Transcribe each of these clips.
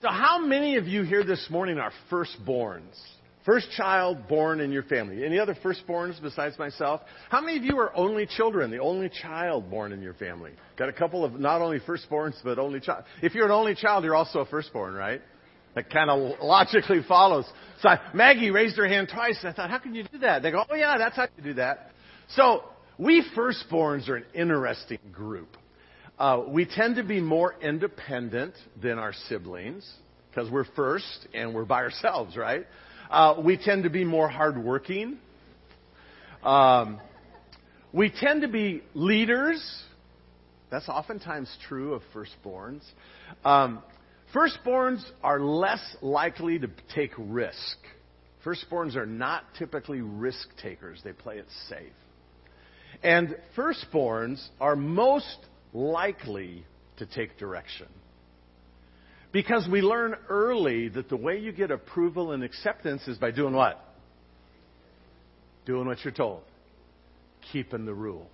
So, how many of you here this morning are firstborns? First child born in your family. Any other firstborns besides myself? How many of you are only children, the only child born in your family? Got a couple of not only firstborns, but only child. If you're an only child, you're also a firstborn, right? That kind of logically follows. So I, Maggie raised her hand twice, and I thought, how can you do that? They go, oh yeah, that's how you do that. So we firstborns are an interesting group. Uh, we tend to be more independent than our siblings because we're first and we're by ourselves, right? Uh, we tend to be more hardworking. Um, we tend to be leaders. That's oftentimes true of firstborns. Um, firstborns are less likely to take risk. Firstborns are not typically risk takers, they play it safe. And firstborns are most likely to take direction. Because we learn early that the way you get approval and acceptance is by doing what? Doing what you're told. Keeping the rules.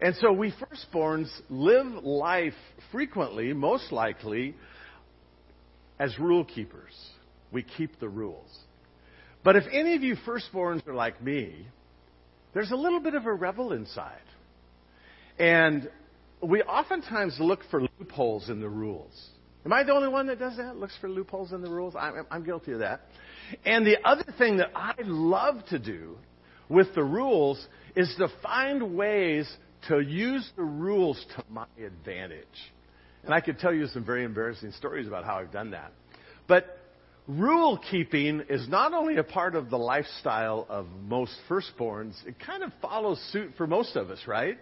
And so we firstborns live life frequently, most likely, as rule keepers. We keep the rules. But if any of you firstborns are like me, there's a little bit of a rebel inside. And we oftentimes look for loopholes in the rules. Am I the only one that does that? Looks for loopholes in the rules? I'm, I'm guilty of that. And the other thing that I love to do with the rules is to find ways to use the rules to my advantage. And I could tell you some very embarrassing stories about how I've done that. But rule keeping is not only a part of the lifestyle of most firstborns, it kind of follows suit for most of us, right?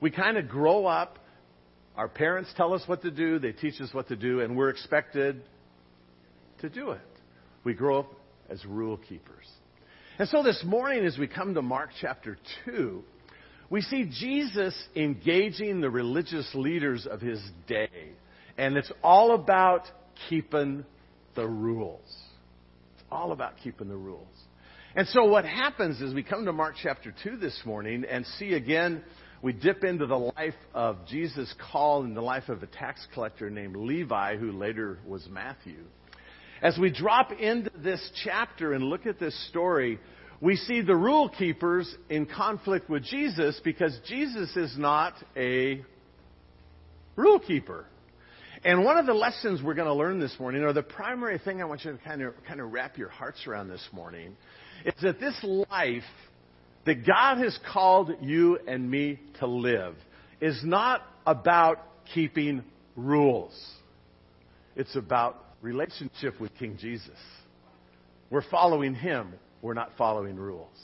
We kind of grow up our parents tell us what to do, they teach us what to do, and we're expected to do it. We grow up as rule keepers. And so this morning, as we come to Mark chapter 2, we see Jesus engaging the religious leaders of his day. And it's all about keeping the rules. It's all about keeping the rules. And so what happens is we come to Mark chapter 2 this morning and see again we dip into the life of Jesus' call in the life of a tax collector named Levi, who later was Matthew. As we drop into this chapter and look at this story, we see the rule keepers in conflict with Jesus because Jesus is not a rule keeper. And one of the lessons we're going to learn this morning, or the primary thing I want you to kind of, kind of wrap your hearts around this morning, is that this life that God has called you and me to live is not about keeping rules. It's about relationship with King Jesus. We're following Him. We're not following rules.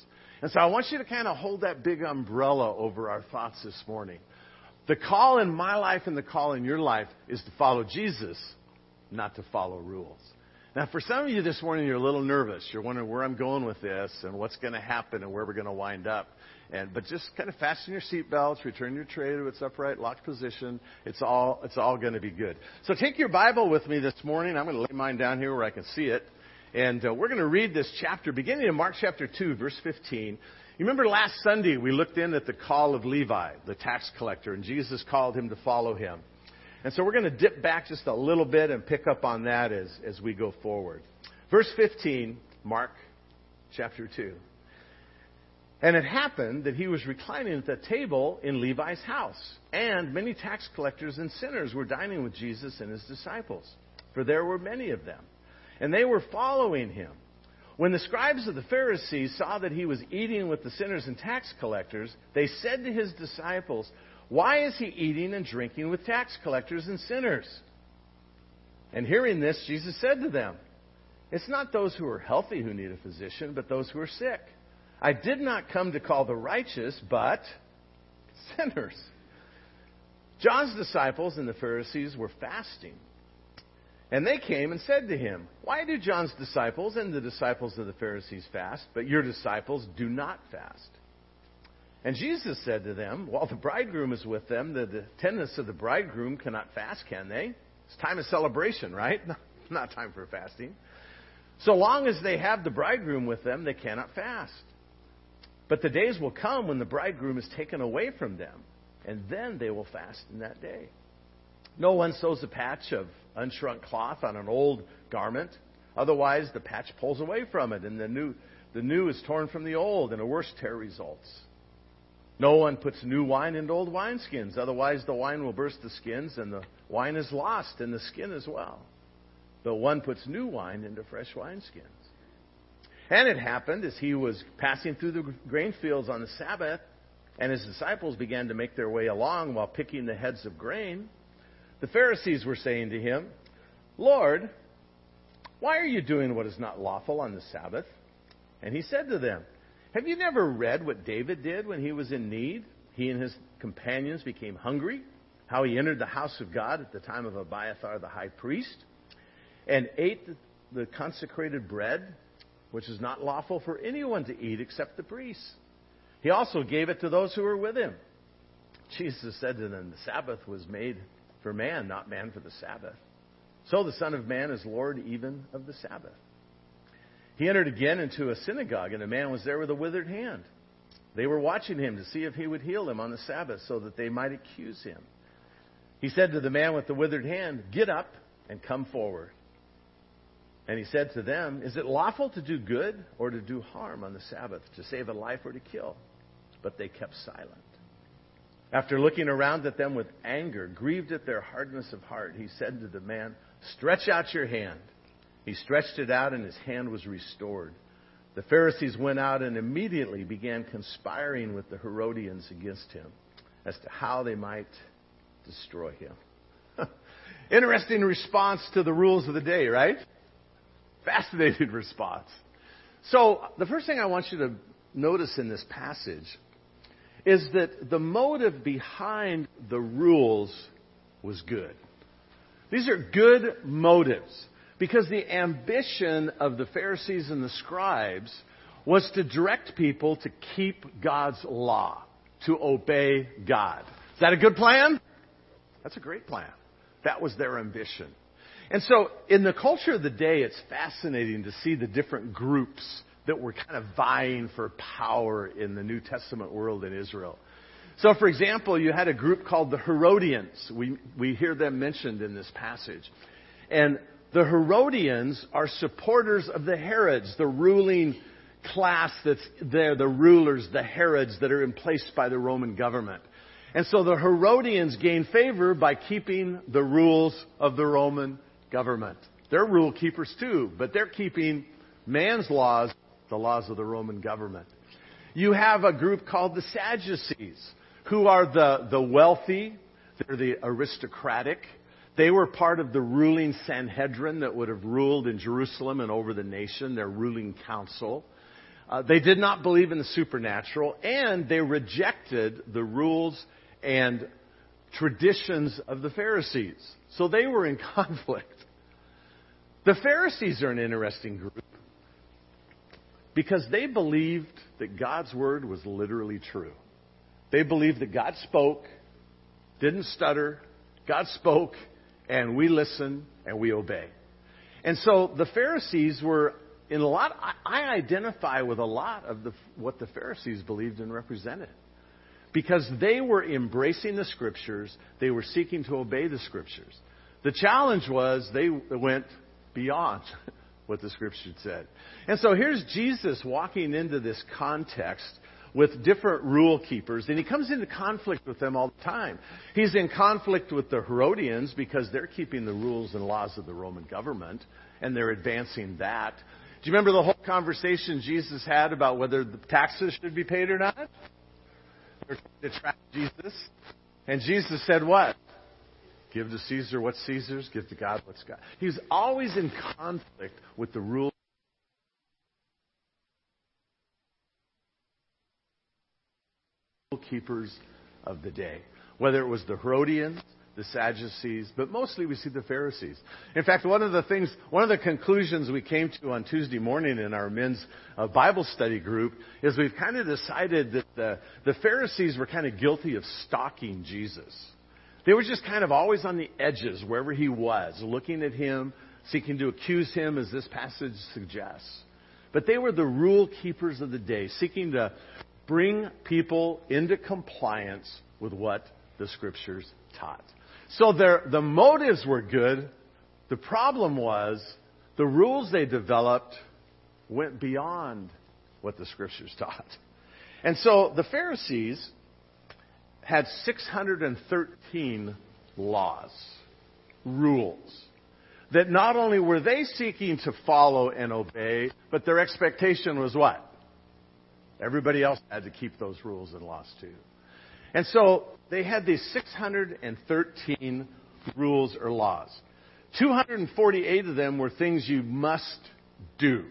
And so I want you to kind of hold that big umbrella over our thoughts this morning. The call in my life and the call in your life is to follow Jesus, not to follow rules. Now, for some of you this morning, you're a little nervous. You're wondering where I'm going with this and what's going to happen and where we're going to wind up. And, but just kind of fasten your seatbelts, return your tray to its upright locked position. It's all, it's all going to be good. So take your Bible with me this morning. I'm going to lay mine down here where I can see it. And uh, we're going to read this chapter beginning in Mark chapter 2, verse 15. You remember last Sunday we looked in at the call of Levi, the tax collector, and Jesus called him to follow him. And so we're going to dip back just a little bit and pick up on that as, as we go forward. Verse 15, Mark chapter 2. And it happened that he was reclining at the table in Levi's house, and many tax collectors and sinners were dining with Jesus and his disciples, for there were many of them. And they were following him. When the scribes of the Pharisees saw that he was eating with the sinners and tax collectors, they said to his disciples, why is he eating and drinking with tax collectors and sinners? And hearing this, Jesus said to them, It's not those who are healthy who need a physician, but those who are sick. I did not come to call the righteous, but sinners. John's disciples and the Pharisees were fasting. And they came and said to him, Why do John's disciples and the disciples of the Pharisees fast, but your disciples do not fast? And Jesus said to them, While the bridegroom is with them, the attendants of the bridegroom cannot fast, can they? It's time of celebration, right? Not time for fasting. So long as they have the bridegroom with them, they cannot fast. But the days will come when the bridegroom is taken away from them, and then they will fast in that day. No one sews a patch of unshrunk cloth on an old garment. Otherwise, the patch pulls away from it, and the new, the new is torn from the old, and a worse tear results. No one puts new wine into old wineskins. Otherwise, the wine will burst the skins, and the wine is lost, and the skin as well. But one puts new wine into fresh wineskins. And it happened as he was passing through the grain fields on the Sabbath, and his disciples began to make their way along while picking the heads of grain. The Pharisees were saying to him, Lord, why are you doing what is not lawful on the Sabbath? And he said to them, Have you never read what David did when he was in need? He and his companions became hungry. How he entered the house of God at the time of Abiathar the high priest and ate the consecrated bread which is not lawful for anyone to eat except the priests. He also gave it to those who were with him. Jesus said to them, The Sabbath was made for man, not man for the Sabbath. So the Son of Man is Lord even of the Sabbath. He entered again into a synagogue, and a man was there with a withered hand. They were watching him to see if he would heal him on the Sabbath so that they might accuse him. He said to the man with the withered hand, Get up and come forward. And he said to them, Is it lawful to do good or to do harm on the Sabbath, to save a life or to kill? But they kept silent. After looking around at them with anger, grieved at their hardness of heart, he said to the man, Stretch out your hand. He stretched it out, and his hand was restored. The Pharisees went out and immediately began conspiring with the Herodians against him as to how they might destroy him. Interesting response to the rules of the day, right? Fascinating response. So, the first thing I want you to notice in this passage is that the motive behind the rules was good. These are good motives because the ambition of the Pharisees and the scribes was to direct people to keep God's law, to obey God. Is that a good plan? That's a great plan. That was their ambition. And so, in the culture of the day, it's fascinating to see the different groups that were kind of vying for power in the New Testament world in Israel. So, for example, you had a group called the Herodians. We, we hear them mentioned in this passage. And the Herodians are supporters of the Herods, the ruling class that's there, the rulers, the Herods that are in place by the Roman government. And so the Herodians gain favor by keeping the rules of the Roman government. They're rule keepers too, but they're keeping man's laws, the laws of the Roman government. You have a group called the Sadducees, who are the, the wealthy, they're the aristocratic. They were part of the ruling Sanhedrin that would have ruled in Jerusalem and over the nation, their ruling council. Uh, they did not believe in the supernatural, and they rejected the rules and traditions of the Pharisees. So they were in conflict. The Pharisees are an interesting group because they believed that God's word was literally true. They believed that God spoke, didn't stutter, God spoke, and we listen and we obey. And so the Pharisees were in a lot. I identify with a lot of the, what the Pharisees believed and represented because they were embracing the scriptures. They were seeking to obey the scriptures. The challenge was they went beyond what the scripture said. And so here's Jesus walking into this context with different rule keepers, and he comes into conflict with them all the time. He's in conflict with the Herodians because they're keeping the rules and laws of the Roman government, and they're advancing that. Do you remember the whole conversation Jesus had about whether the taxes should be paid or not? They're trying to trap Jesus. And Jesus said what? Give to Caesar what's Caesar's, give to God what's God. He's always in conflict with the rules. Keepers of the day. Whether it was the Herodians, the Sadducees, but mostly we see the Pharisees. In fact, one of the things, one of the conclusions we came to on Tuesday morning in our men's uh, Bible study group is we've kind of decided that the, the Pharisees were kind of guilty of stalking Jesus. They were just kind of always on the edges wherever he was, looking at him, seeking to accuse him, as this passage suggests. But they were the rule keepers of the day, seeking to bring people into compliance with what the scriptures taught. So their, the motives were good, The problem was the rules they developed went beyond what the scriptures taught. And so the Pharisees had 613 laws, rules, that not only were they seeking to follow and obey, but their expectation was what? Everybody else had to keep those rules and laws too. And so they had these 613 rules or laws. 248 of them were things you must do.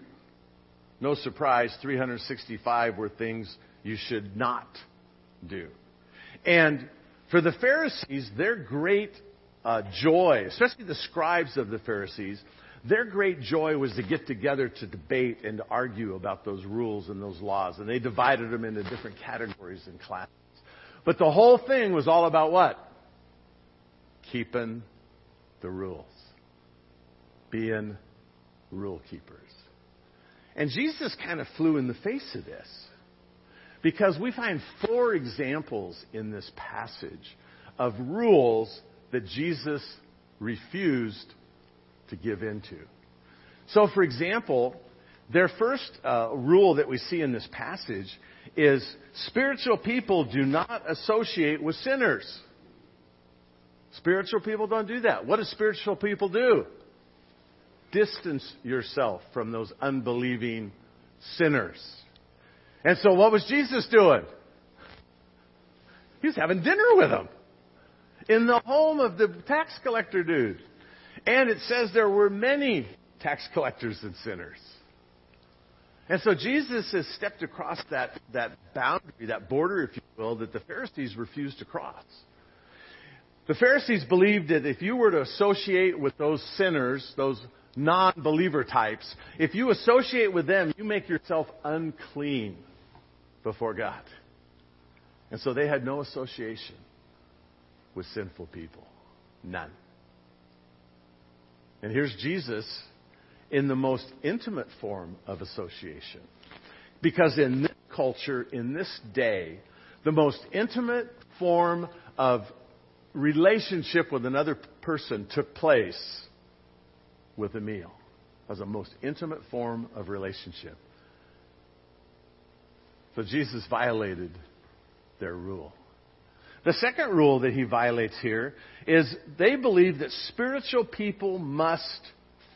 No surprise, 365 were things you should not do. And for the Pharisees, their great uh, joy, especially the scribes of the Pharisees, their great joy was to get together to debate and to argue about those rules and those laws. And they divided them into different categories and classes. But the whole thing was all about what? Keeping the rules. Being rule keepers. And Jesus kind of flew in the face of this. Because we find four examples in this passage of rules that Jesus refused to give into. So, for example, their first uh, rule that we see in this passage is spiritual people do not associate with sinners. Spiritual people don't do that. What do spiritual people do? Distance yourself from those unbelieving sinners. And so what was Jesus doing? He was having dinner with them in the home of the tax collector dude. And it says there were many tax collectors and sinners. And so Jesus has stepped across that, that boundary, that border, if you will, that the Pharisees refused to cross. The Pharisees believed that if you were to associate with those sinners, those non believer types, if you associate with them, you make yourself unclean before God. And so they had no association with sinful people. None. And here's Jesus in the most intimate form of association. Because in this culture, in this day, the most intimate form of relationship with another person took place with a meal. As a most intimate form of relationship. So Jesus violated their rule. The second rule that he violates here is they believe that spiritual people must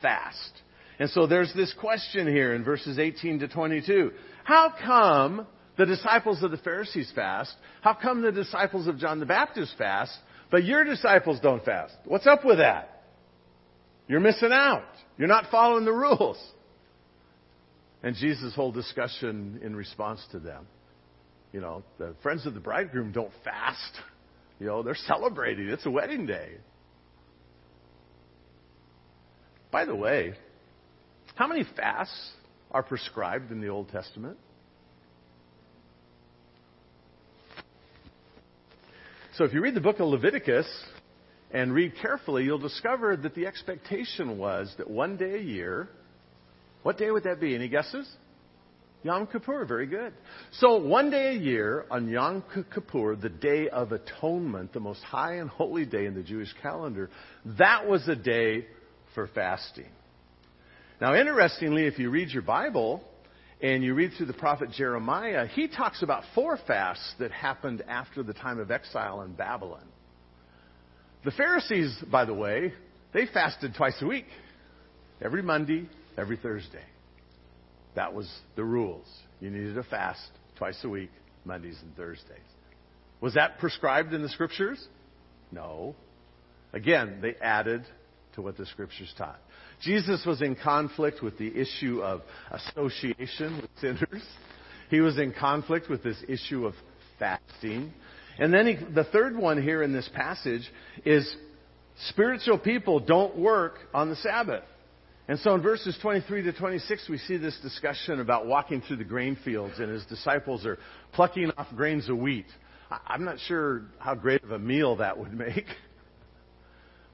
fast. And so there's this question here in verses 18 to 22. How come the disciples of the Pharisees fast? How come the disciples of John the Baptist fast, but your disciples don't fast? What's up with that? You're missing out. You're not following the rules. And Jesus' whole discussion in response to them. You know, the friends of the bridegroom don't fast. You know, they're celebrating. It's a wedding day. By the way, how many fasts are prescribed in the Old Testament? So if you read the book of Leviticus and read carefully, you'll discover that the expectation was that one day a year what day would that be? Any guesses? Yom Kippur, very good. So one day a year on Yom Kippur, the Day of Atonement, the most high and holy day in the Jewish calendar, that was a day for fasting. Now, interestingly, if you read your Bible and you read through the prophet Jeremiah, he talks about four fasts that happened after the time of exile in Babylon. The Pharisees, by the way, they fasted twice a week, every Monday every Thursday. That was the rules. You needed to fast twice a week, Mondays and Thursdays. Was that prescribed in the scriptures? No. Again, they added to what the scriptures taught. Jesus was in conflict with the issue of association with sinners. He was in conflict with this issue of fasting. And then he, the third one here in this passage is spiritual people don't work on the Sabbath. And so in verses 23 to 26, we see this discussion about walking through the grain fields, and his disciples are plucking off grains of wheat. I'm not sure how great of a meal that would make.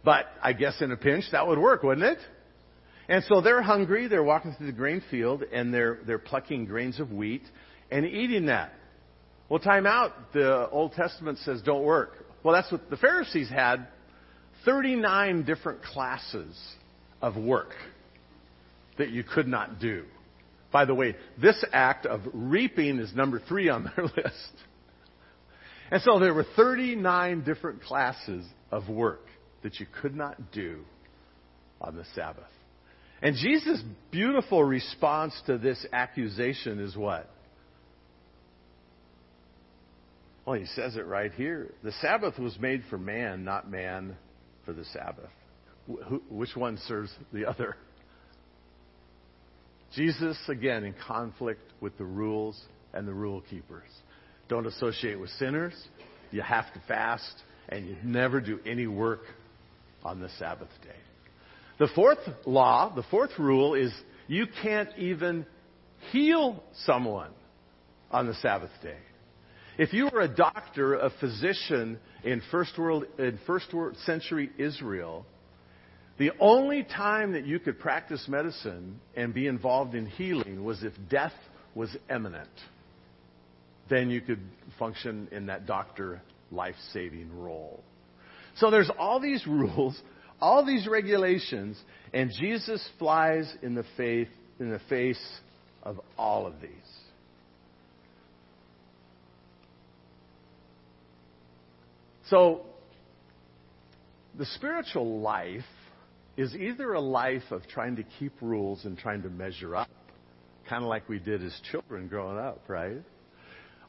But I guess in a pinch, that would work, wouldn't it? And so they're hungry, they're walking through the grain field, and they're, they're plucking grains of wheat and eating that. Well, time out. The Old Testament says don't work. Well, that's what the Pharisees had 39 different classes of work that you could not do. By the way, this act of reaping is number three on their list. And so there were 39 different classes of work that you could not do on the Sabbath. And Jesus' beautiful response to this accusation is what? Well, he says it right here. The Sabbath was made for man, not man for the Sabbath. Wh- which one serves the other? Jesus, again, in conflict with the rules and the rule keepers. Don't associate with sinners. You have to fast, and you never do any work on the Sabbath day. The fourth law, the fourth rule is you can't even heal someone on the Sabbath day. If you were a doctor, a physician in first world in first world century Israel, the only time that you could practice medicine and be involved in healing was if death was imminent. Then you could function in that doctor life saving role. So there's all these rules, all these regulations, and Jesus flies in the, faith, in the face of all of these. So, the spiritual life is either a life of trying to keep rules and trying to measure up, kind of like we did as children growing up, right?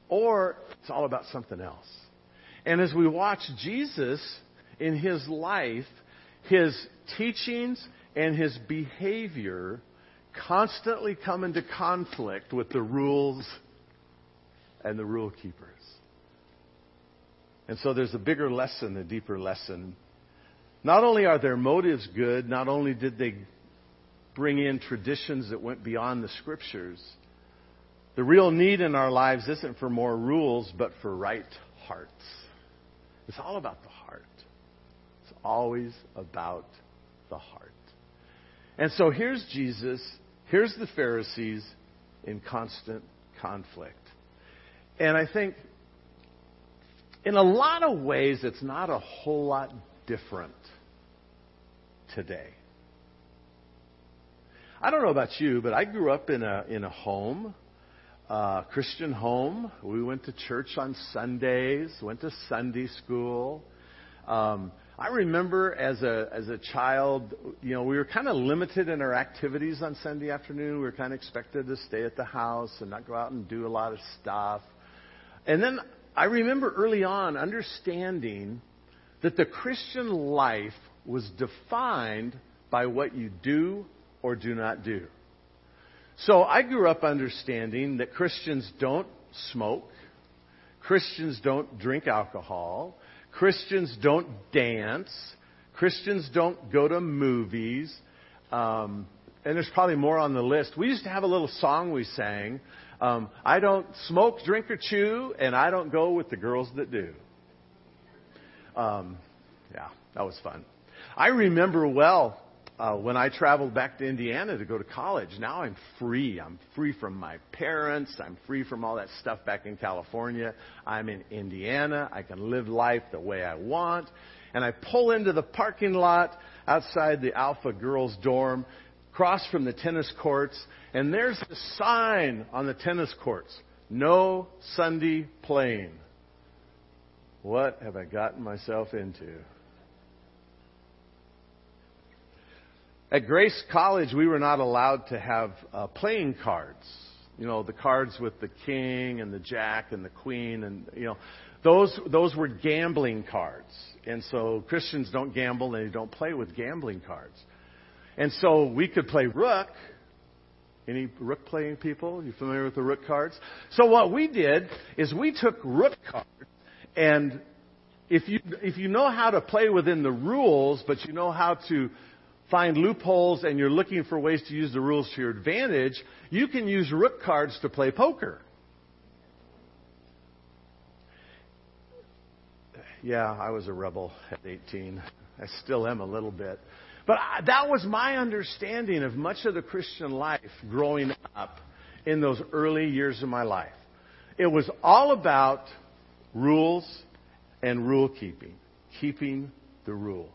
Or it's all about something else. And as we watch Jesus in his life, his teachings and his behavior constantly come into conflict with the rules and the rule keepers. And so there's a bigger lesson, a deeper lesson not only are their motives good, not only did they bring in traditions that went beyond the scriptures, the real need in our lives isn't for more rules, but for right hearts. It's all about the heart. It's always about the heart. And so here's Jesus, here's the Pharisees in constant conflict. And I think in a lot of ways, it's not a whole lot different today. I don't know about you, but I grew up in a in a home, a Christian home. We went to church on Sundays, went to Sunday school. Um, I remember as a as a child, you know, we were kind of limited in our activities on Sunday afternoon. We were kind of expected to stay at the house and not go out and do a lot of stuff. And then I remember early on understanding that the Christian life was defined by what you do or do not do. So I grew up understanding that Christians don't smoke, Christians don't drink alcohol, Christians don't dance, Christians don't go to movies, um, and there's probably more on the list. We used to have a little song we sang. Um, I don't smoke, drink, or chew, and I don't go with the girls that do. Um, yeah, that was fun. I remember well uh, when I traveled back to Indiana to go to college. Now I'm free. I'm free from my parents. I'm free from all that stuff back in California. I'm in Indiana. I can live life the way I want. And I pull into the parking lot outside the Alpha Girls dorm, across from the tennis courts, and there's the sign on the tennis courts no Sunday playing. What have I gotten myself into? At Grace College, we were not allowed to have uh, playing cards. You know, the cards with the king and the jack and the queen, and you know, those those were gambling cards. And so Christians don't gamble and they don't play with gambling cards. And so we could play rook. Any rook playing people? You familiar with the rook cards? So what we did is we took rook cards and if you if you know how to play within the rules, but you know how to find loopholes and you're looking for ways to use the rules to your advantage, you can use rook cards to play poker. Yeah, I was a rebel at 18. I still am a little bit. But I, that was my understanding of much of the Christian life growing up in those early years of my life. It was all about rules and rule keeping, keeping the rules.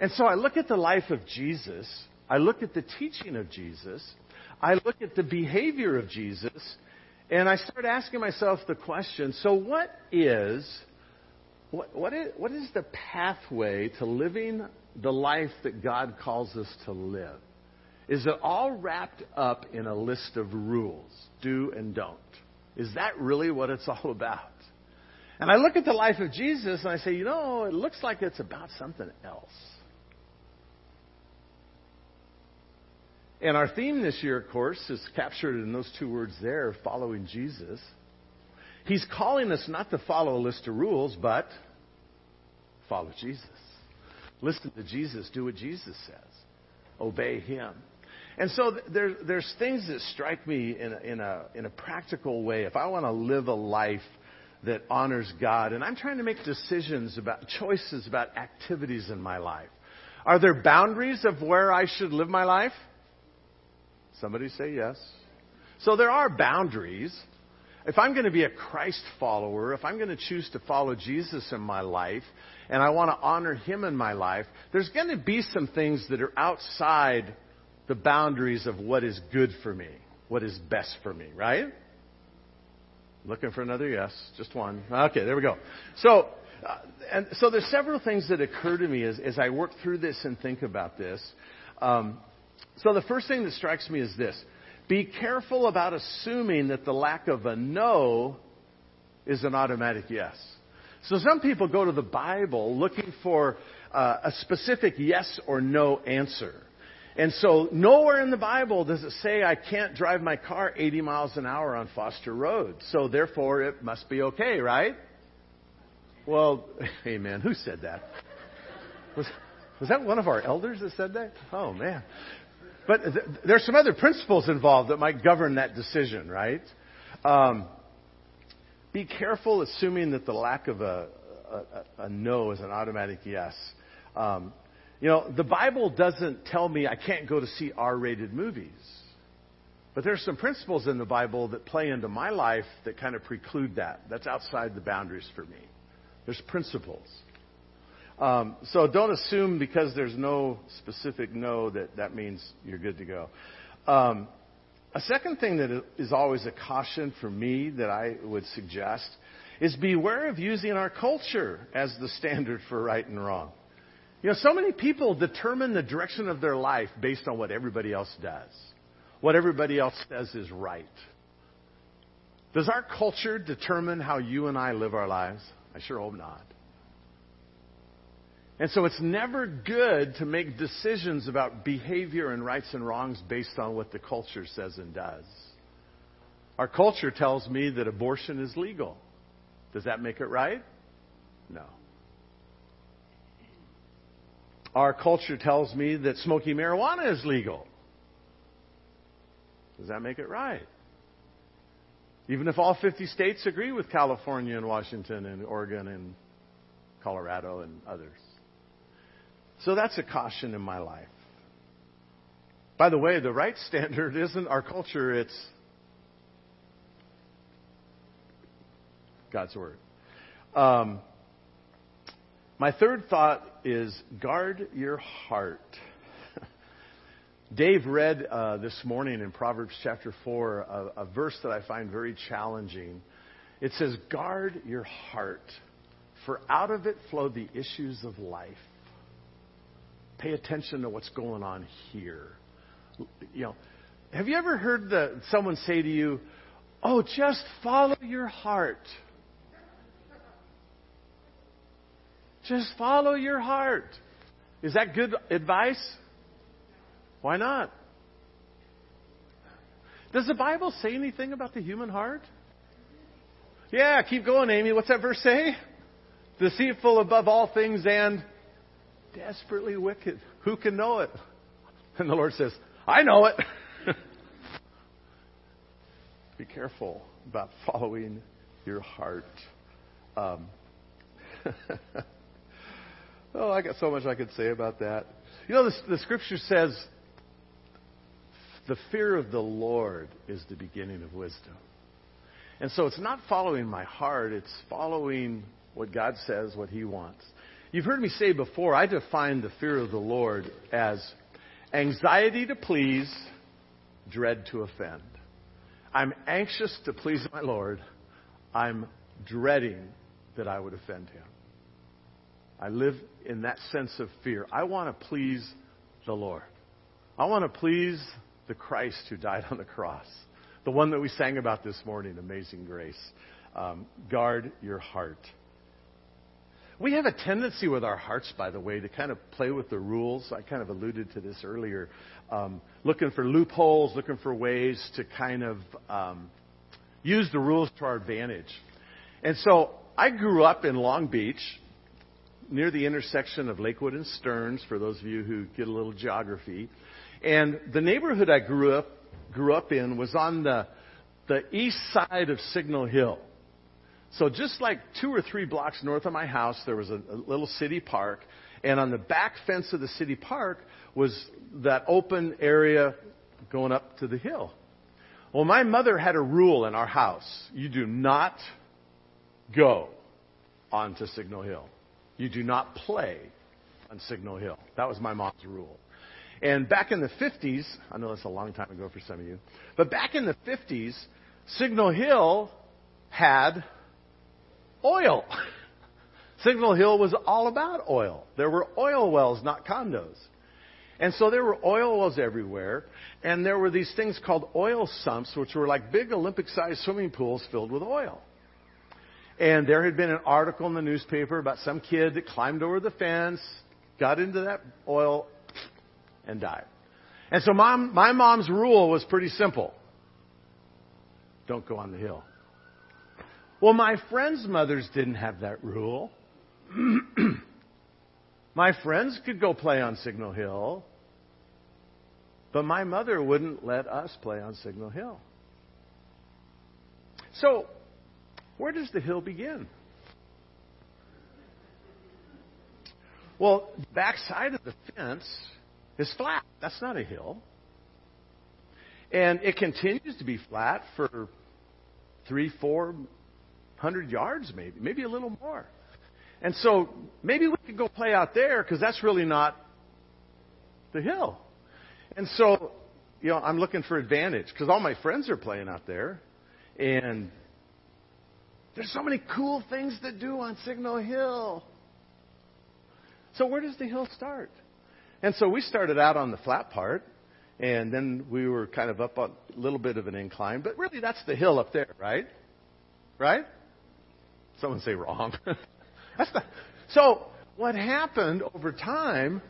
And so I look at the life of Jesus, I look at the teaching of Jesus, I look at the behavior of Jesus, and I start asking myself the question so, what is, what, what is, what is the pathway to living the life that God calls us to live? Is it all wrapped up in a list of rules, do and don't? Is that really what it's all about? And I look at the life of Jesus and I say, you know, it looks like it's about something else. And our theme this year, of course, is captured in those two words there, following Jesus. He's calling us not to follow a list of rules, but follow Jesus. Listen to Jesus, do what Jesus says, obey Him. And so there, there's things that strike me in a, in, a, in a practical way. If I want to live a life that honors God, and I'm trying to make decisions about choices about activities in my life, are there boundaries of where I should live my life? Somebody say yes. So there are boundaries. If I'm going to be a Christ follower, if I'm going to choose to follow Jesus in my life, and I want to honor Him in my life, there's going to be some things that are outside the boundaries of what is good for me, what is best for me, right? Looking for another yes, just one. Okay, there we go. So, uh, and so there's several things that occur to me as, as I work through this and think about this. Um, so the first thing that strikes me is this. Be careful about assuming that the lack of a no is an automatic yes. So some people go to the Bible looking for uh, a specific yes or no answer. And so nowhere in the Bible does it say I can't drive my car 80 miles an hour on Foster Road. So therefore it must be okay, right? Well, amen. Who said that? Was, was that one of our elders that said that? Oh man. But th- there's some other principles involved that might govern that decision, right? Um, be careful assuming that the lack of a, a, a no is an automatic yes. Um, you know, the Bible doesn't tell me I can't go to see R rated movies. But there's some principles in the Bible that play into my life that kind of preclude that. That's outside the boundaries for me. There's principles. Um, so don't assume because there's no specific no that that means you're good to go. Um, a second thing that is always a caution for me that I would suggest is beware of using our culture as the standard for right and wrong. You know, so many people determine the direction of their life based on what everybody else does, what everybody else says is right. Does our culture determine how you and I live our lives? I sure hope not. And so it's never good to make decisions about behavior and rights and wrongs based on what the culture says and does. Our culture tells me that abortion is legal. Does that make it right? No. Our culture tells me that smoking marijuana is legal. Does that make it right? Even if all 50 states agree with California and Washington and Oregon and Colorado and others. So that's a caution in my life. By the way, the right standard isn't our culture, it's God's Word. Um, my third thought is guard your heart. Dave read uh, this morning in Proverbs chapter 4 a, a verse that I find very challenging. It says, Guard your heart, for out of it flow the issues of life. Pay attention to what's going on here. You know, have you ever heard the, someone say to you, Oh, just follow your heart? Just follow your heart. Is that good advice? Why not? Does the Bible say anything about the human heart? Yeah, keep going, Amy. What's that verse say? Deceitful above all things and desperately wicked. Who can know it? And the Lord says, I know it. Be careful about following your heart. Um, Oh, I got so much I could say about that. You know, the, the scripture says, the fear of the Lord is the beginning of wisdom. And so it's not following my heart, it's following what God says, what He wants. You've heard me say before, I define the fear of the Lord as anxiety to please, dread to offend. I'm anxious to please my Lord. I'm dreading that I would offend him. I live in that sense of fear. I want to please the Lord. I want to please the Christ who died on the cross, the one that we sang about this morning, Amazing Grace. Um, guard your heart. We have a tendency with our hearts, by the way, to kind of play with the rules. I kind of alluded to this earlier. Um, looking for loopholes, looking for ways to kind of um, use the rules to our advantage. And so I grew up in Long Beach, near the intersection of Lakewood and Stearns, for those of you who get a little geography. And the neighborhood I grew up grew up in was on the the east side of Signal Hill. So just like two or three blocks north of my house, there was a, a little city park, and on the back fence of the city park was that open area going up to the hill. Well, my mother had a rule in our house: you do not go onto Signal Hill. You do not play on Signal Hill. That was my mom's rule. And back in the 50s, I know that's a long time ago for some of you, but back in the 50s, Signal Hill had oil. Signal Hill was all about oil. There were oil wells, not condos. And so there were oil wells everywhere, and there were these things called oil sumps, which were like big Olympic sized swimming pools filled with oil. And there had been an article in the newspaper about some kid that climbed over the fence, got into that oil, and died. And so mom, my mom's rule was pretty simple. Don't go on the hill. Well, my friends' mothers didn't have that rule. my friends could go play on Signal Hill, but my mother wouldn't let us play on Signal Hill. So, where does the hill begin? Well, the backside of the fence is flat. That's not a hill. And it continues to be flat for three, four hundred yards, maybe, maybe a little more. And so maybe we could go play out there because that's really not the hill. And so, you know, I'm looking for advantage because all my friends are playing out there. And there's so many cool things to do on Signal Hill. So where does the hill start? And so we started out on the flat part, and then we were kind of up on a little bit of an incline, but really that's the hill up there, right? Right? Someone say wrong. that's the, so what happened over time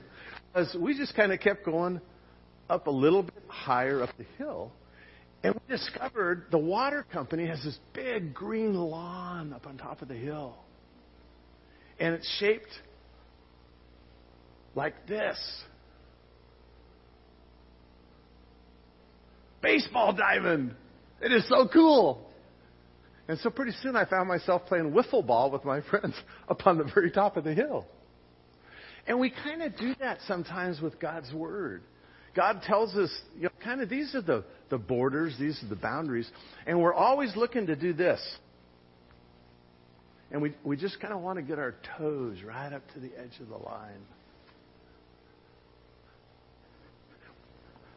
was we just kind of kept going up a little bit higher up the hill and we discovered the water company has this big green lawn up on top of the hill. And it's shaped like this baseball diamond. It is so cool. And so pretty soon I found myself playing wiffle ball with my friends up on the very top of the hill. And we kind of do that sometimes with God's Word. God tells us, you know, kind of these are the, the borders, these are the boundaries, and we're always looking to do this. And we, we just kind of want to get our toes right up to the edge of the line.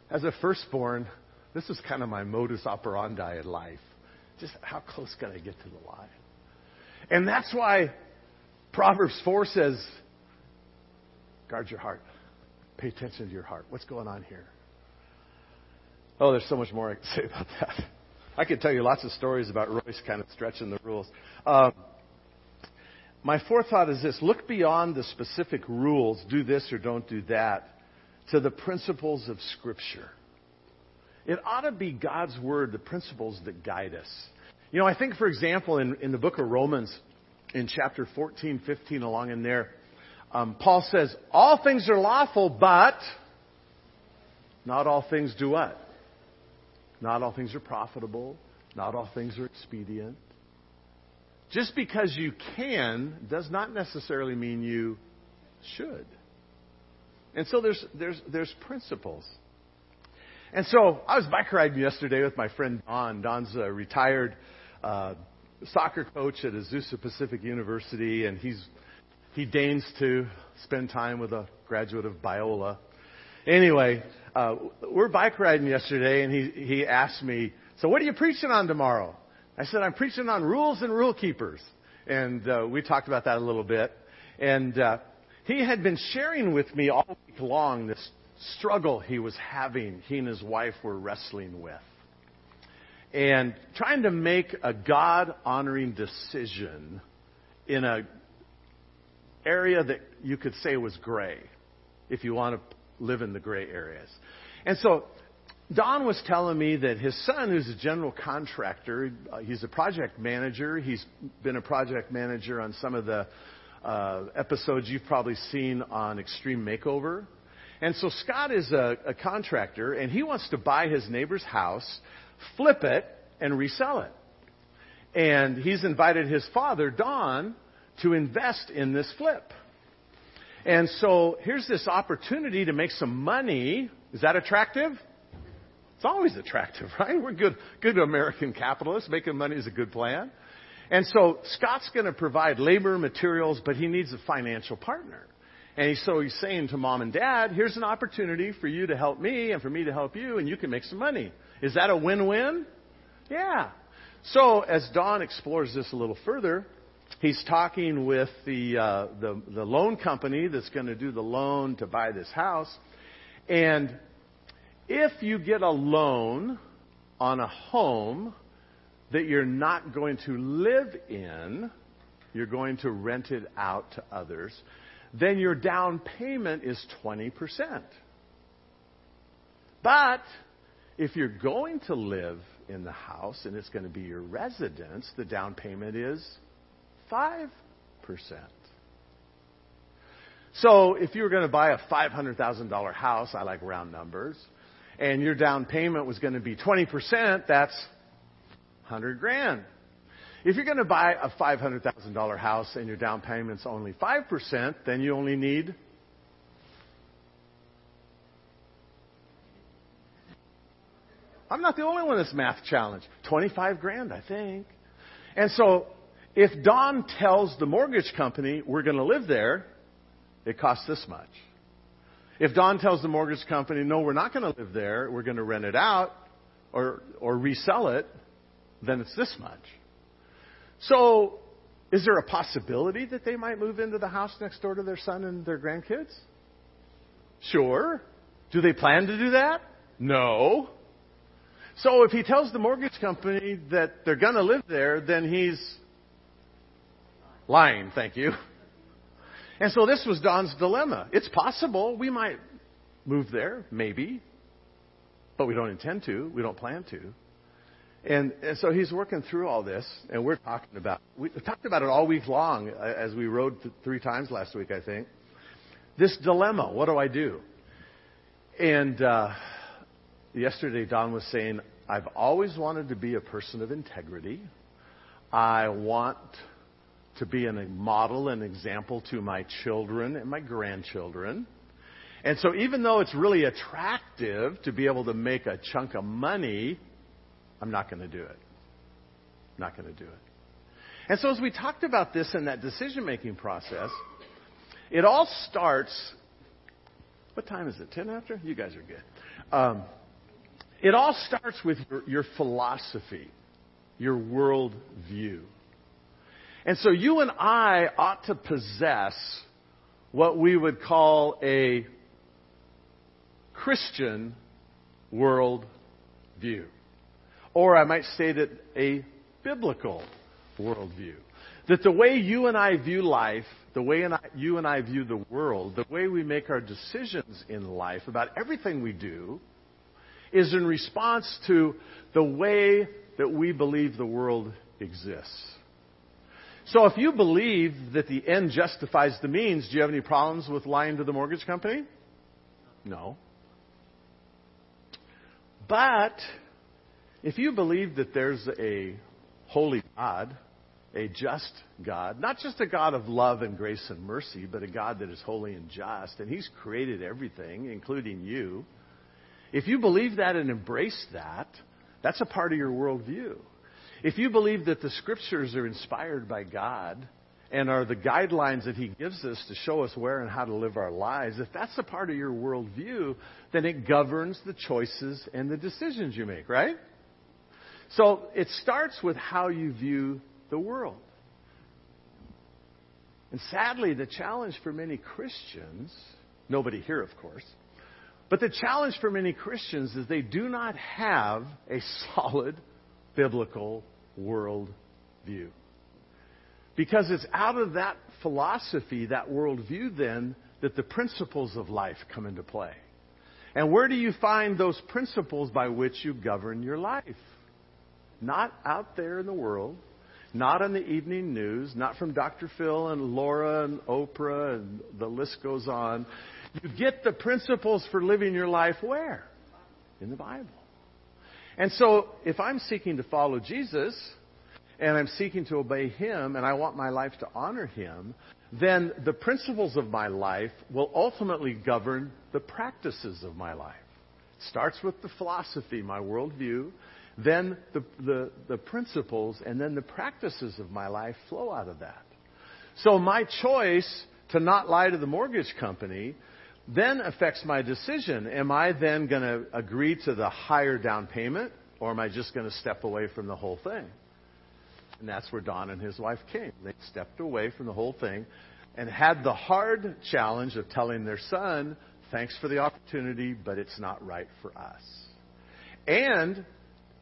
As a firstborn, this is kind of my modus operandi in life. Just how close can I get to the line? And that's why Proverbs 4 says, guard your heart. Pay attention to your heart. What's going on here? Oh, there's so much more I can say about that. I could tell you lots of stories about Royce kind of stretching the rules. Um, my fourth thought is this look beyond the specific rules, do this or don't do that, to the principles of Scripture. It ought to be God's Word, the principles that guide us. You know, I think, for example, in, in the book of Romans, in chapter 14, 15, along in there, um, Paul says, All things are lawful, but not all things do what? Not all things are profitable. Not all things are expedient. Just because you can does not necessarily mean you should. And so there's, there's, there's principles. And so I was bike riding yesterday with my friend Don. Don's a retired uh, soccer coach at Azusa Pacific University, and he's he deigns to spend time with a graduate of Biola. Anyway, uh, we're bike riding yesterday, and he, he asked me, So, what are you preaching on tomorrow? I said, I'm preaching on rules and rule keepers. And uh, we talked about that a little bit. And uh, he had been sharing with me all week long this struggle he was having, he and his wife were wrestling with. And trying to make a God honoring decision in a area that you could say was gray, if you want to live in the gray areas. And so Don was telling me that his son, who's a general contractor, uh, he's a project manager. He's been a project manager on some of the uh, episodes you've probably seen on Extreme Makeover. And so Scott is a, a contractor, and he wants to buy his neighbor's house, flip it, and resell it. And he's invited his father, Don, to invest in this flip. And so here's this opportunity to make some money. Is that attractive? It's always attractive, right? We're good, good American capitalists. Making money is a good plan. And so Scott's going to provide labor, materials, but he needs a financial partner. And so he's saying to mom and dad, here's an opportunity for you to help me and for me to help you, and you can make some money. Is that a win-win? Yeah. So as Don explores this a little further, he's talking with the, uh, the, the loan company that's going to do the loan to buy this house. And if you get a loan on a home that you're not going to live in, you're going to rent it out to others, then your down payment is 20%. But if you're going to live in the house and it's going to be your residence, the down payment is 5%. So if you were going to buy a $500,000 house, I like round numbers, and your down payment was going to be 20%, that's 100 grand. If you're going to buy a $500,000 house and your down payment's only 5%, then you only need I'm not the only one that's math challenged. 25 grand, I think. And so if Don tells the mortgage company we're going to live there, it costs this much. If Don tells the mortgage company, no, we're not going to live there, we're going to rent it out or, or resell it, then it's this much. So, is there a possibility that they might move into the house next door to their son and their grandkids? Sure. Do they plan to do that? No. So if he tells the mortgage company that they're going to live there, then he's lying, thank you. And so this was Don's dilemma. It's possible we might move there, maybe, but we don't intend to. We don't plan to. And, and so he's working through all this, and we're talking about we talked about it all week long uh, as we rode th- three times last week, I think. This dilemma: what do I do? And uh, yesterday, Don was saying, "I've always wanted to be a person of integrity. I want to be a model and example to my children and my grandchildren." And so, even though it's really attractive to be able to make a chunk of money I'm not going to do it. I'm not going to do it. And so, as we talked about this in that decision making process, it all starts. What time is it? 10 after? You guys are good. Um, it all starts with your, your philosophy, your world view. And so, you and I ought to possess what we would call a Christian world view. Or I might say that a biblical worldview. That the way you and I view life, the way you and I view the world, the way we make our decisions in life about everything we do, is in response to the way that we believe the world exists. So if you believe that the end justifies the means, do you have any problems with lying to the mortgage company? No. But if you believe that there's a holy God, a just God, not just a God of love and grace and mercy, but a God that is holy and just, and He's created everything, including you, if you believe that and embrace that, that's a part of your worldview. If you believe that the scriptures are inspired by God and are the guidelines that He gives us to show us where and how to live our lives, if that's a part of your worldview, then it governs the choices and the decisions you make, right? So it starts with how you view the world. And sadly, the challenge for many Christians, nobody here, of course, but the challenge for many Christians is they do not have a solid biblical world view. Because it's out of that philosophy, that worldview, then, that the principles of life come into play. And where do you find those principles by which you govern your life? Not out there in the world, not on the evening news, not from Dr. Phil and Laura and Oprah, and the list goes on. You get the principles for living your life where? In the Bible. And so, if I'm seeking to follow Jesus, and I'm seeking to obey Him, and I want my life to honor Him, then the principles of my life will ultimately govern the practices of my life. It starts with the philosophy, my worldview, then the, the, the principles, and then the practices of my life flow out of that. So my choice to not lie to the mortgage company then affects my decision. Am I then going to agree to the higher down payment, or am I just going to step away from the whole thing? And that's where Don and his wife came. They stepped away from the whole thing and had the hard challenge of telling their son, thanks for the opportunity, but it's not right for us. And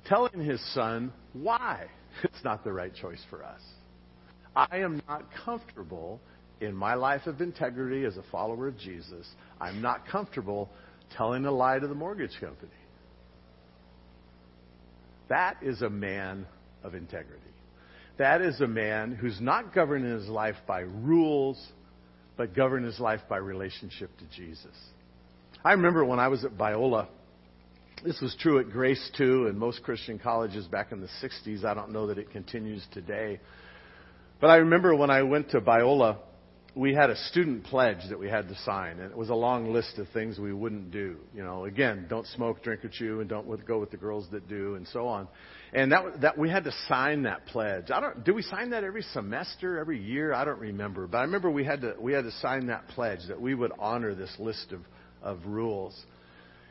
telling his son why it's not the right choice for us. I am not comfortable in my life of integrity as a follower of Jesus. I'm not comfortable telling a lie to the mortgage company. That is a man of integrity. That is a man who's not governing his life by rules, but governing his life by relationship to Jesus. I remember when I was at Biola, this was true at Grace too, and most Christian colleges back in the 60s. I don't know that it continues today. But I remember when I went to Biola, we had a student pledge that we had to sign, and it was a long list of things we wouldn't do. You know, again, don't smoke, drink, or chew, and don't go with the girls that do, and so on. And that that we had to sign that pledge. I don't. Do we sign that every semester, every year? I don't remember, but I remember we had to we had to sign that pledge that we would honor this list of of rules.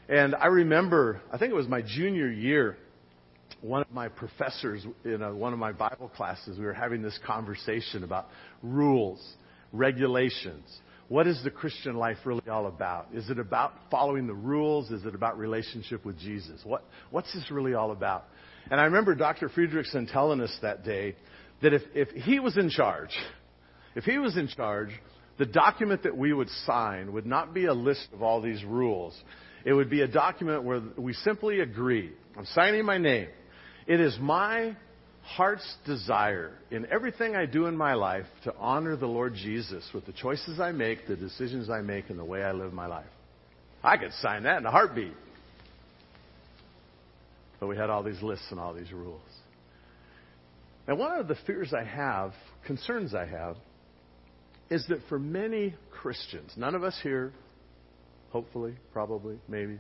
And I remember, I think it was my junior year, one of my professors in a, one of my Bible classes, we were having this conversation about rules regulations. What is the Christian life really all about? Is it about following the rules? Is it about relationship with Jesus? What, what's this really all about? And I remember Dr. Friedrichsen telling us that day that if, if he was in charge, if he was in charge, the document that we would sign would not be a list of all these rules. It would be a document where we simply agree. I'm signing my name. It is my heart's desire in everything I do in my life to honor the Lord Jesus with the choices I make, the decisions I make, and the way I live my life. I could sign that in a heartbeat. But we had all these lists and all these rules. And one of the fears I have, concerns I have, is that for many Christians, none of us here, hopefully, probably, maybe,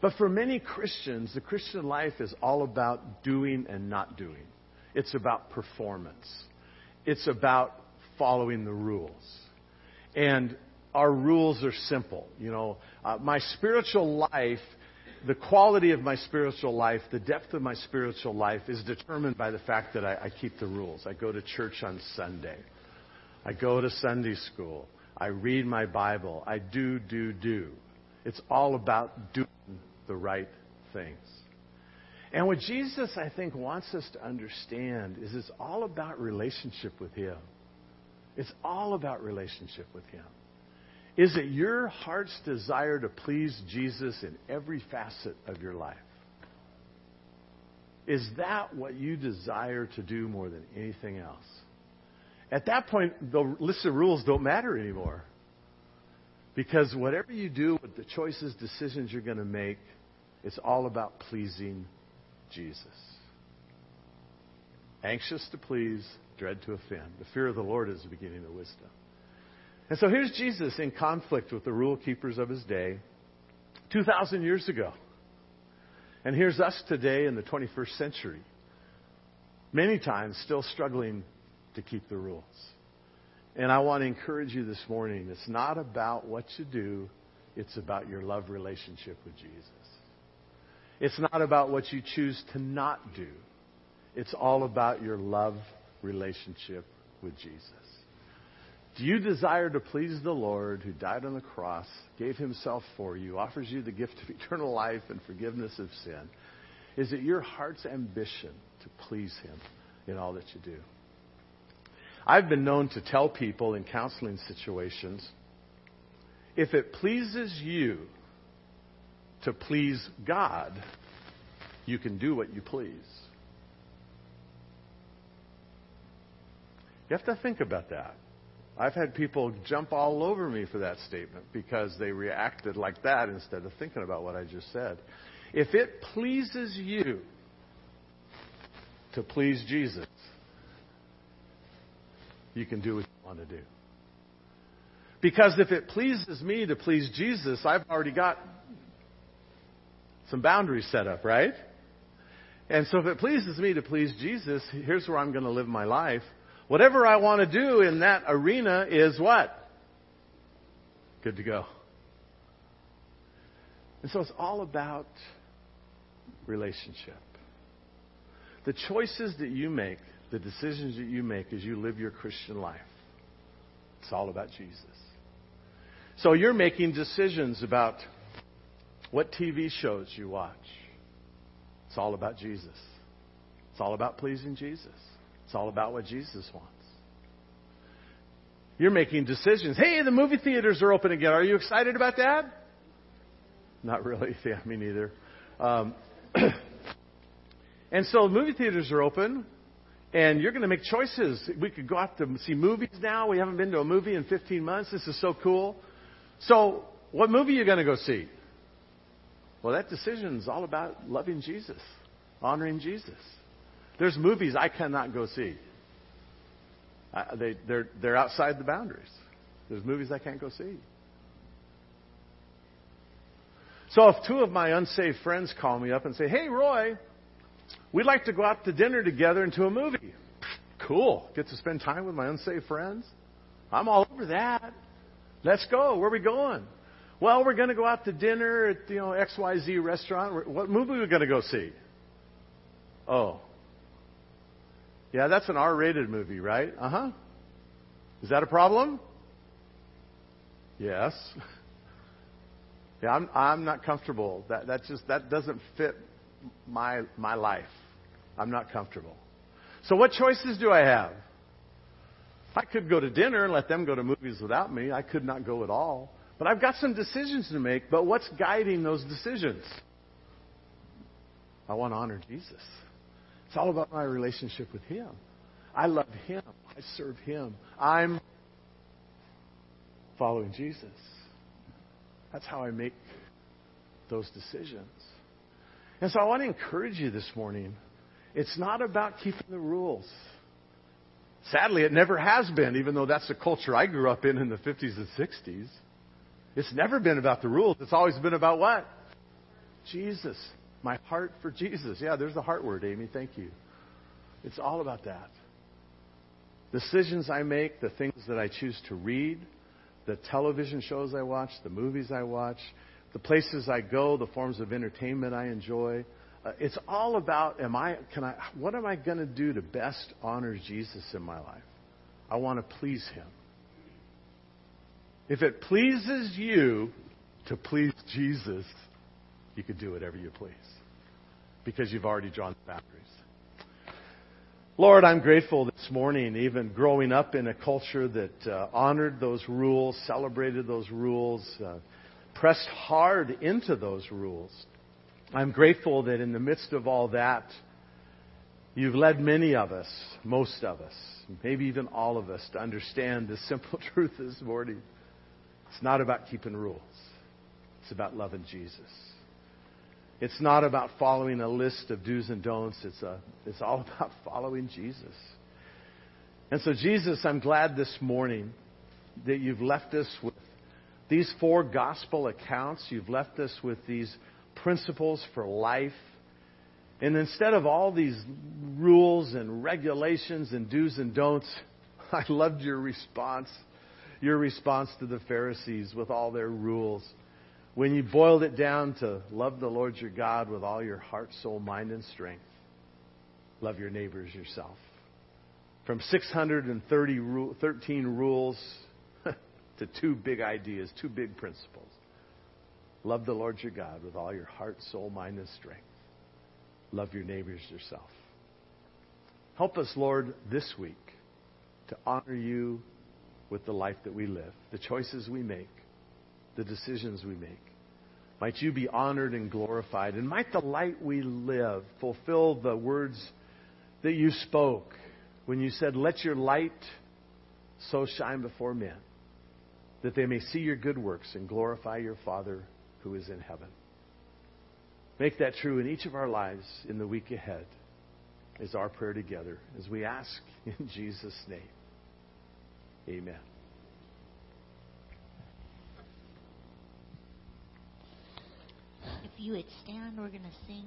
but for many Christians, the Christian life is all about doing and not doing. It's about performance. It's about following the rules. And our rules are simple. You know, uh, my spiritual life, the quality of my spiritual life, the depth of my spiritual life is determined by the fact that I, I keep the rules. I go to church on Sunday. I go to Sunday school. I read my Bible. I do, do, do. It's all about doing the right things. And what Jesus, I think, wants us to understand is it's all about relationship with Him. It's all about relationship with Him. Is it your heart's desire to please Jesus in every facet of your life? Is that what you desire to do more than anything else? At that point, the list of rules don't matter anymore. Because whatever you do with the choices, decisions you're going to make, it's all about pleasing Jesus. Anxious to please, dread to offend. The fear of the Lord is the beginning of wisdom. And so here's Jesus in conflict with the rule keepers of his day 2,000 years ago. And here's us today in the 21st century, many times still struggling to keep the rules. And I want to encourage you this morning. It's not about what you do, it's about your love relationship with Jesus. It's not about what you choose to not do. It's all about your love relationship with Jesus. Do you desire to please the Lord who died on the cross, gave himself for you, offers you the gift of eternal life and forgiveness of sin? Is it your heart's ambition to please him in all that you do? I've been known to tell people in counseling situations if it pleases you to please God, you can do what you please. You have to think about that. I've had people jump all over me for that statement because they reacted like that instead of thinking about what I just said. If it pleases you to please Jesus, you can do what you want to do. Because if it pleases me to please Jesus, I've already got some boundaries set up, right? And so if it pleases me to please Jesus, here's where I'm going to live my life. Whatever I want to do in that arena is what? Good to go. And so it's all about relationship. The choices that you make the decisions that you make as you live your Christian life. It's all about Jesus. So you're making decisions about what TV shows you watch. It's all about Jesus. It's all about pleasing Jesus. It's all about what Jesus wants. You're making decisions. Hey, the movie theaters are open again. Are you excited about that? Not really. Yeah, me neither. Um, and so movie theaters are open and you're going to make choices. We could go out to see movies now. We haven't been to a movie in 15 months. This is so cool. So, what movie are you going to go see? Well, that decision is all about loving Jesus, honoring Jesus. There's movies I cannot go see. I, they, they're, they're outside the boundaries. There's movies I can't go see. So if two of my unsaved friends call me up and say, Hey, Roy, We'd like to go out to dinner together and to a movie. Cool. Get to spend time with my unsaved friends. I'm all over that. Let's go. Where are we going? Well, we're going to go out to dinner at you know XYZ restaurant. What movie are we going to go see? Oh. Yeah, that's an R-rated movie, right? Uh-huh. Is that a problem? Yes. Yeah, I'm I'm not comfortable. That that just that doesn't fit my, my life. I'm not comfortable. So what choices do I have? I could go to dinner and let them go to movies without me. I could not go at all. But I've got some decisions to make. But what's guiding those decisions? I want to honor Jesus. It's all about my relationship with Him. I love Him. I serve Him. I'm following Jesus. That's how I make those decisions. And so I want to encourage you this morning. It's not about keeping the rules. Sadly, it never has been, even though that's the culture I grew up in in the 50s and 60s. It's never been about the rules. It's always been about what? Jesus. My heart for Jesus. Yeah, there's the heart word, Amy. Thank you. It's all about that. Decisions I make, the things that I choose to read, the television shows I watch, the movies I watch, the places I go, the forms of entertainment I enjoy. Uh, it's all about am I can I what am I going to do to best honor Jesus in my life? I want to please him. If it pleases you to please Jesus, you can do whatever you please because you've already drawn the boundaries. Lord, I'm grateful this morning, even growing up in a culture that uh, honored those rules, celebrated those rules, uh, pressed hard into those rules. I'm grateful that in the midst of all that, you've led many of us, most of us, maybe even all of us, to understand the simple truth this morning. It's not about keeping rules. It's about loving Jesus. It's not about following a list of do's and don'ts. It's, a, it's all about following Jesus. And so, Jesus, I'm glad this morning that you've left us with these four gospel accounts, you've left us with these principles for life. And instead of all these rules and regulations and do's and don'ts, I loved your response, your response to the Pharisees with all their rules. When you boiled it down to love the Lord your God with all your heart, soul, mind, and strength, love your neighbors yourself. From 613 rules to two big ideas, two big principles. Love the Lord your God with all your heart, soul, mind, and strength. Love your neighbors yourself. Help us, Lord, this week to honor you with the life that we live, the choices we make, the decisions we make. Might you be honored and glorified, and might the light we live fulfill the words that you spoke when you said, Let your light so shine before men that they may see your good works and glorify your Father who is in heaven. Make that true in each of our lives in the week ahead, is our prayer together as we ask in Jesus' name. Amen. If you would stand, we're going to sing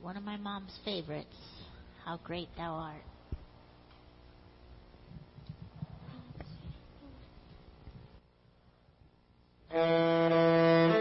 one of my mom's favorites, How Great Thou Art. Mm-hmm.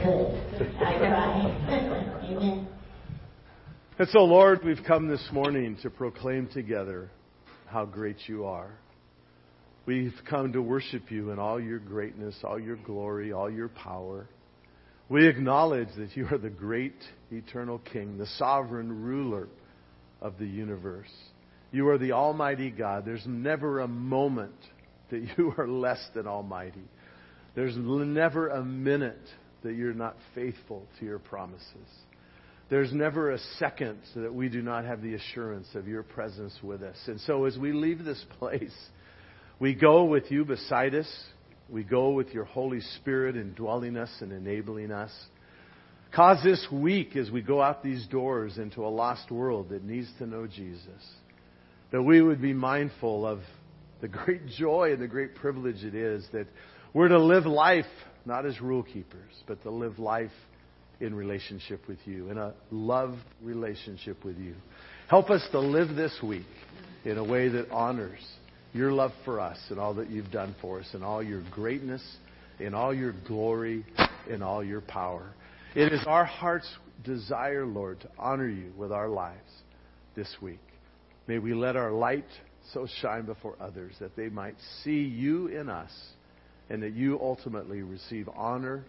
Could. I try. Amen. And so, Lord, we've come this morning to proclaim together how great you are. We've come to worship you in all your greatness, all your glory, all your power. We acknowledge that you are the great eternal King, the sovereign ruler of the universe. You are the Almighty God. There's never a moment that you are less than Almighty. There's never a minute that you're not faithful to your promises. There's never a second that we do not have the assurance of your presence with us. And so as we leave this place, we go with you beside us. We go with your Holy Spirit indwelling us and enabling us. Cause this week, as we go out these doors into a lost world that needs to know Jesus, that we would be mindful of the great joy and the great privilege it is that we're to live life not as rule keepers, but to live life in relationship with you, in a love relationship with you. Help us to live this week in a way that honors your love for us and all that you've done for us and all your greatness, in all your glory, in all your power. It is our heart's desire, Lord, to honor you with our lives this week. May we let our light so shine before others that they might see you in us and that you ultimately receive honor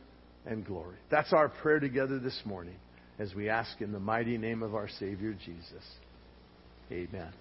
and glory. That's our prayer together this morning as we ask in the mighty name of our Savior Jesus. Amen.